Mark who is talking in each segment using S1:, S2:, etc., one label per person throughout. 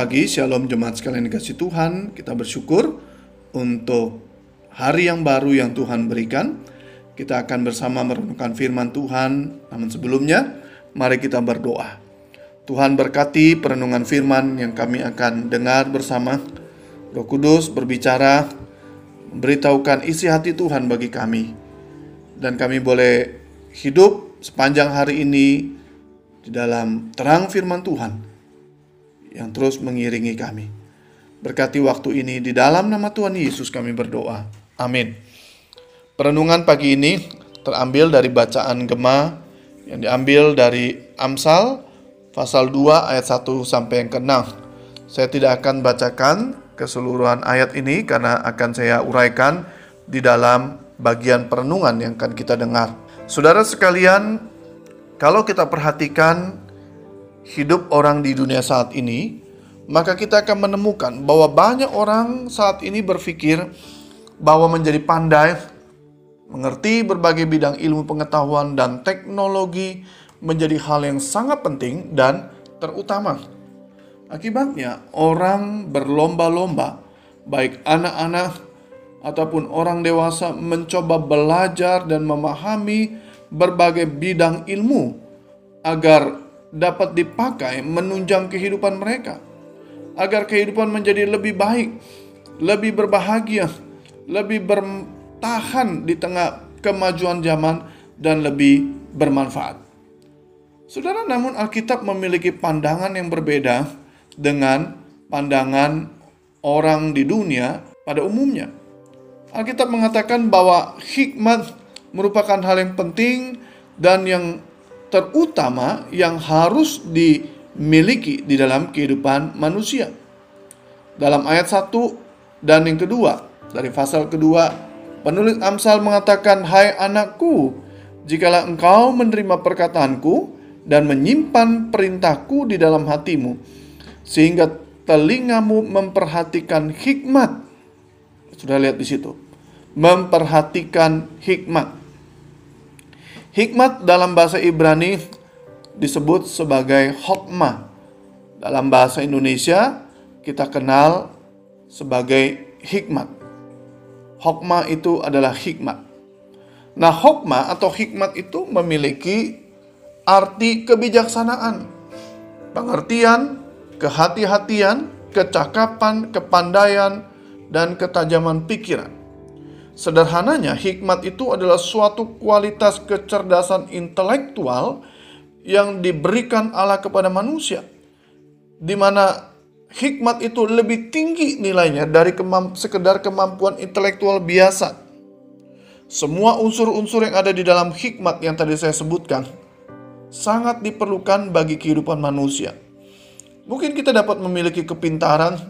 S1: pagi, Shalom Jemaat sekalian dikasih Tuhan. Kita bersyukur untuk hari yang baru yang Tuhan berikan. Kita akan bersama merenungkan firman Tuhan. Namun sebelumnya, mari kita berdoa. Tuhan berkati perenungan firman yang kami akan dengar bersama. Roh Kudus berbicara, memberitahukan isi hati Tuhan bagi kami. Dan kami boleh hidup sepanjang hari ini di dalam terang firman Tuhan yang terus mengiringi kami. Berkati waktu ini di dalam nama Tuhan Yesus kami berdoa. Amin. Perenungan pagi ini terambil dari bacaan Gema yang diambil dari Amsal pasal 2 ayat 1 sampai yang ke-6. Saya tidak akan bacakan keseluruhan ayat ini karena akan saya uraikan di dalam bagian perenungan yang akan kita dengar. Saudara sekalian, kalau kita perhatikan hidup orang di dunia saat ini, maka kita akan menemukan bahwa banyak orang saat ini berpikir bahwa menjadi pandai, mengerti berbagai bidang ilmu pengetahuan dan teknologi menjadi hal yang sangat penting dan terutama. Akibatnya, orang berlomba-lomba, baik anak-anak ataupun orang dewasa, mencoba belajar dan memahami berbagai bidang ilmu agar dapat dipakai menunjang kehidupan mereka, agar kehidupan menjadi lebih baik, lebih berbahagia, lebih bertahan di tengah kemajuan zaman, dan lebih bermanfaat. Saudara, namun Alkitab memiliki pandangan yang berbeda dengan pandangan orang di dunia pada umumnya. Alkitab mengatakan bahwa hikmat merupakan hal yang penting dan yang terutama yang harus dimiliki di dalam kehidupan manusia. Dalam ayat 1 dan yang kedua, dari pasal kedua, penulis Amsal mengatakan, Hai anakku, jikalau engkau menerima perkataanku dan menyimpan perintahku di dalam hatimu, sehingga telingamu memperhatikan hikmat. Sudah lihat di situ. Memperhatikan hikmat Hikmat dalam bahasa Ibrani disebut sebagai hokmah. Dalam bahasa Indonesia kita kenal sebagai hikmat. Hokmah itu adalah hikmat. Nah, hokmah atau hikmat itu memiliki arti kebijaksanaan, pengertian, kehati-hatian, kecakapan, kepandaian, dan ketajaman pikiran. Sederhananya, hikmat itu adalah suatu kualitas kecerdasan intelektual yang diberikan Allah kepada manusia, di mana hikmat itu lebih tinggi nilainya dari kemamp sekedar kemampuan intelektual biasa. Semua unsur-unsur yang ada di dalam hikmat yang tadi saya sebutkan sangat diperlukan bagi kehidupan manusia. Mungkin kita dapat memiliki kepintaran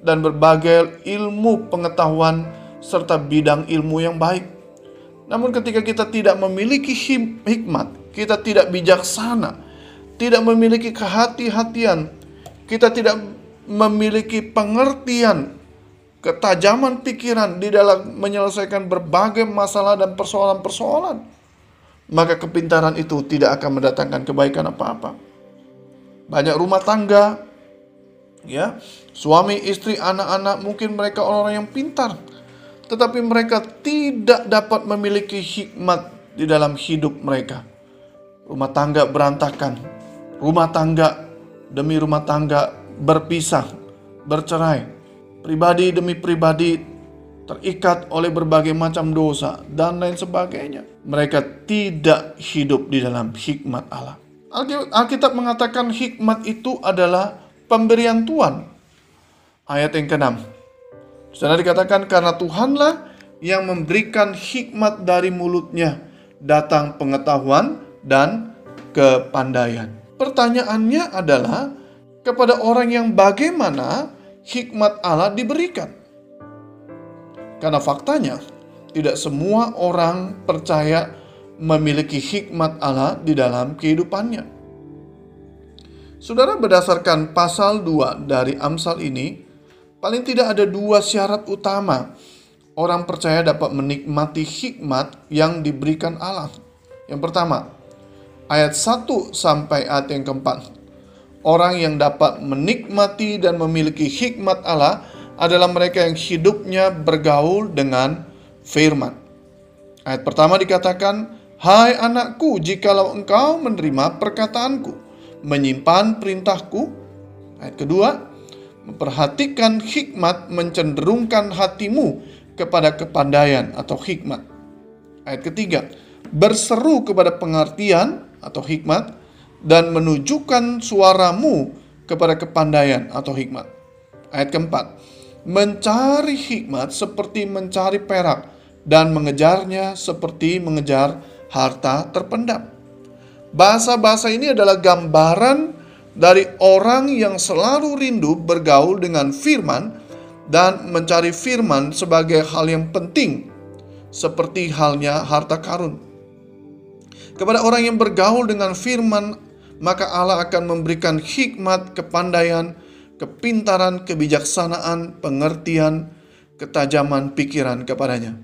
S1: dan berbagai ilmu pengetahuan serta bidang ilmu yang baik. Namun ketika kita tidak memiliki hikmat, kita tidak bijaksana, tidak memiliki kehati-hatian, kita tidak memiliki pengertian, ketajaman pikiran di dalam menyelesaikan berbagai masalah dan persoalan-persoalan, maka kepintaran itu tidak akan mendatangkan kebaikan apa-apa. Banyak rumah tangga, ya, suami, istri, anak-anak, mungkin mereka orang-orang yang pintar, tetapi mereka tidak dapat memiliki hikmat di dalam hidup mereka. Rumah tangga berantakan, rumah tangga demi rumah tangga berpisah, bercerai, pribadi demi pribadi terikat oleh berbagai macam dosa dan lain sebagainya. Mereka tidak hidup di dalam hikmat Allah. Alkitab mengatakan hikmat itu adalah pemberian Tuhan. Ayat yang ke-6. Sana dikatakan karena Tuhanlah yang memberikan hikmat dari mulutnya datang pengetahuan dan kepandaian. Pertanyaannya adalah kepada orang yang bagaimana hikmat Allah diberikan. Karena faktanya tidak semua orang percaya memiliki hikmat Allah di dalam kehidupannya. Saudara berdasarkan pasal 2 dari Amsal ini, Paling tidak ada dua syarat utama orang percaya dapat menikmati hikmat yang diberikan Allah. Yang pertama, ayat 1 sampai ayat yang keempat. orang yang dapat menikmati dan memiliki hikmat Allah adalah mereka yang hidupnya bergaul dengan firman. Ayat pertama dikatakan, Hai anakku, jikalau engkau menerima perkataanku, menyimpan perintahku. Ayat kedua, memperhatikan hikmat mencenderungkan hatimu kepada kepandaian atau hikmat. Ayat ketiga, berseru kepada pengertian atau hikmat dan menunjukkan suaramu kepada kepandaian atau hikmat. Ayat keempat, mencari hikmat seperti mencari perak dan mengejarnya seperti mengejar harta terpendam. Bahasa-bahasa ini adalah gambaran dari orang yang selalu rindu bergaul dengan firman dan mencari firman sebagai hal yang penting seperti halnya harta karun. Kepada orang yang bergaul dengan firman, maka Allah akan memberikan hikmat, kepandaian, kepintaran, kebijaksanaan, pengertian, ketajaman pikiran kepadanya.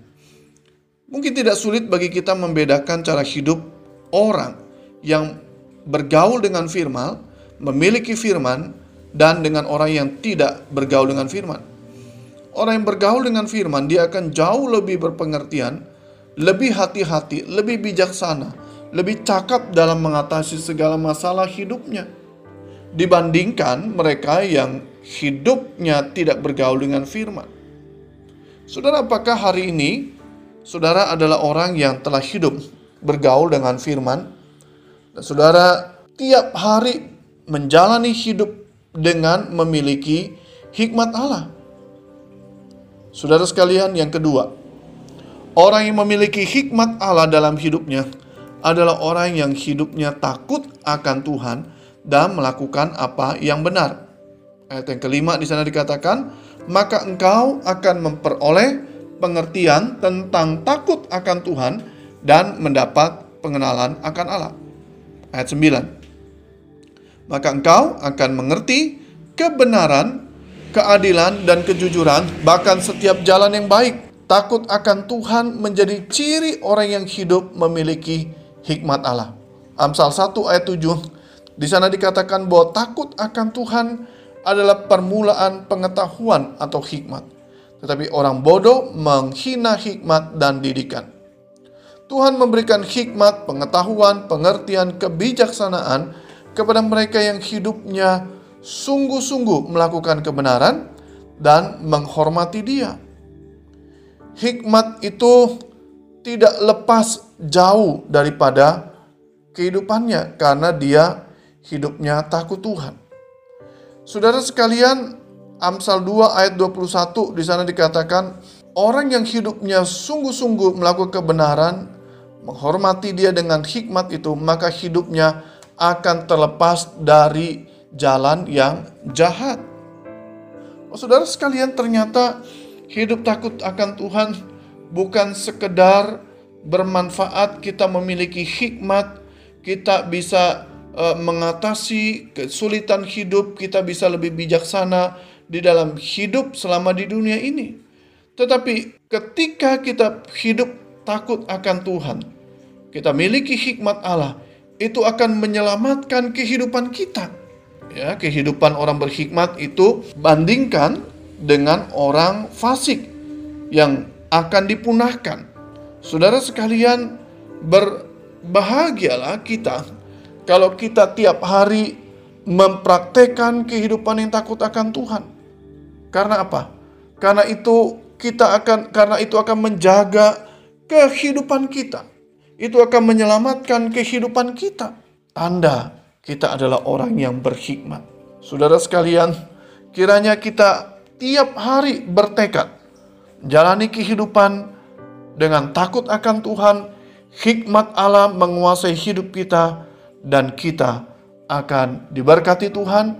S1: Mungkin tidak sulit bagi kita membedakan cara hidup orang yang bergaul dengan firman, memiliki firman, dan dengan orang yang tidak bergaul dengan firman. Orang yang bergaul dengan firman, dia akan jauh lebih berpengertian, lebih hati-hati, lebih bijaksana, lebih cakap dalam mengatasi segala masalah hidupnya dibandingkan mereka yang hidupnya tidak bergaul dengan firman. Saudara, apakah hari ini saudara adalah orang yang telah hidup bergaul dengan firman? Dan saudara tiap hari menjalani hidup dengan memiliki hikmat Allah. Saudara sekalian, yang kedua, orang yang memiliki hikmat Allah dalam hidupnya adalah orang yang hidupnya takut akan Tuhan dan melakukan apa yang benar. Ayat yang kelima di sana dikatakan, maka engkau akan memperoleh pengertian tentang takut akan Tuhan dan mendapat pengenalan akan Allah. Ayat 9. Maka engkau akan mengerti kebenaran, keadilan, dan kejujuran, bahkan setiap jalan yang baik. Takut akan Tuhan menjadi ciri orang yang hidup memiliki hikmat Allah. Amsal 1 ayat 7 di sana dikatakan bahwa takut akan Tuhan adalah permulaan pengetahuan atau hikmat. Tetapi orang bodoh menghina hikmat dan didikan. Tuhan memberikan hikmat, pengetahuan, pengertian, kebijaksanaan kepada mereka yang hidupnya sungguh-sungguh melakukan kebenaran dan menghormati Dia. Hikmat itu tidak lepas jauh daripada kehidupannya karena dia hidupnya takut Tuhan. Saudara sekalian, Amsal 2 ayat 21 di sana dikatakan, orang yang hidupnya sungguh-sungguh melakukan kebenaran, menghormati dia dengan hikmat itu, maka hidupnya akan terlepas dari jalan yang jahat. Oh, saudara sekalian, ternyata hidup takut akan Tuhan bukan sekedar bermanfaat kita memiliki hikmat, kita bisa uh, mengatasi kesulitan hidup, kita bisa lebih bijaksana di dalam hidup selama di dunia ini. Tetapi ketika kita hidup takut akan Tuhan, kita miliki hikmat Allah, itu akan menyelamatkan kehidupan kita. Ya, kehidupan orang berhikmat itu bandingkan dengan orang fasik yang akan dipunahkan. Saudara sekalian, berbahagialah kita kalau kita tiap hari mempraktekkan kehidupan yang takut akan Tuhan. Karena apa? Karena itu kita akan karena itu akan menjaga kehidupan kita. Itu akan menyelamatkan kehidupan kita. Tanda kita adalah orang yang berhikmat. Saudara sekalian, kiranya kita tiap hari bertekad jalani kehidupan dengan takut akan Tuhan, hikmat Allah menguasai hidup kita dan kita akan diberkati Tuhan,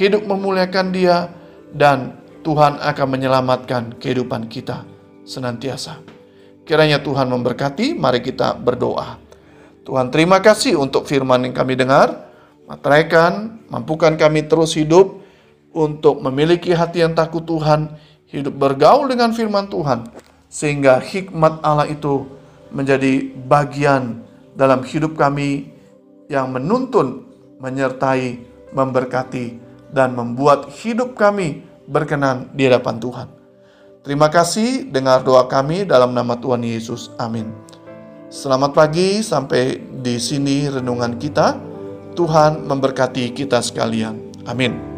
S1: hidup memuliakan Dia, dan Tuhan akan menyelamatkan kehidupan kita senantiasa. Kiranya Tuhan memberkati, mari kita berdoa. Tuhan terima kasih untuk firman yang kami dengar. Materaikan, mampukan kami terus hidup untuk memiliki hati yang takut Tuhan, hidup bergaul dengan firman Tuhan, sehingga hikmat Allah itu menjadi bagian dalam hidup kami yang menuntun menyertai memberkati, dan membuat hidup kami berkenan di hadapan Tuhan. Terima kasih dengar doa kami dalam nama Tuhan Yesus. Amin. Selamat pagi, sampai di sini renungan kita. Tuhan memberkati kita sekalian. Amin.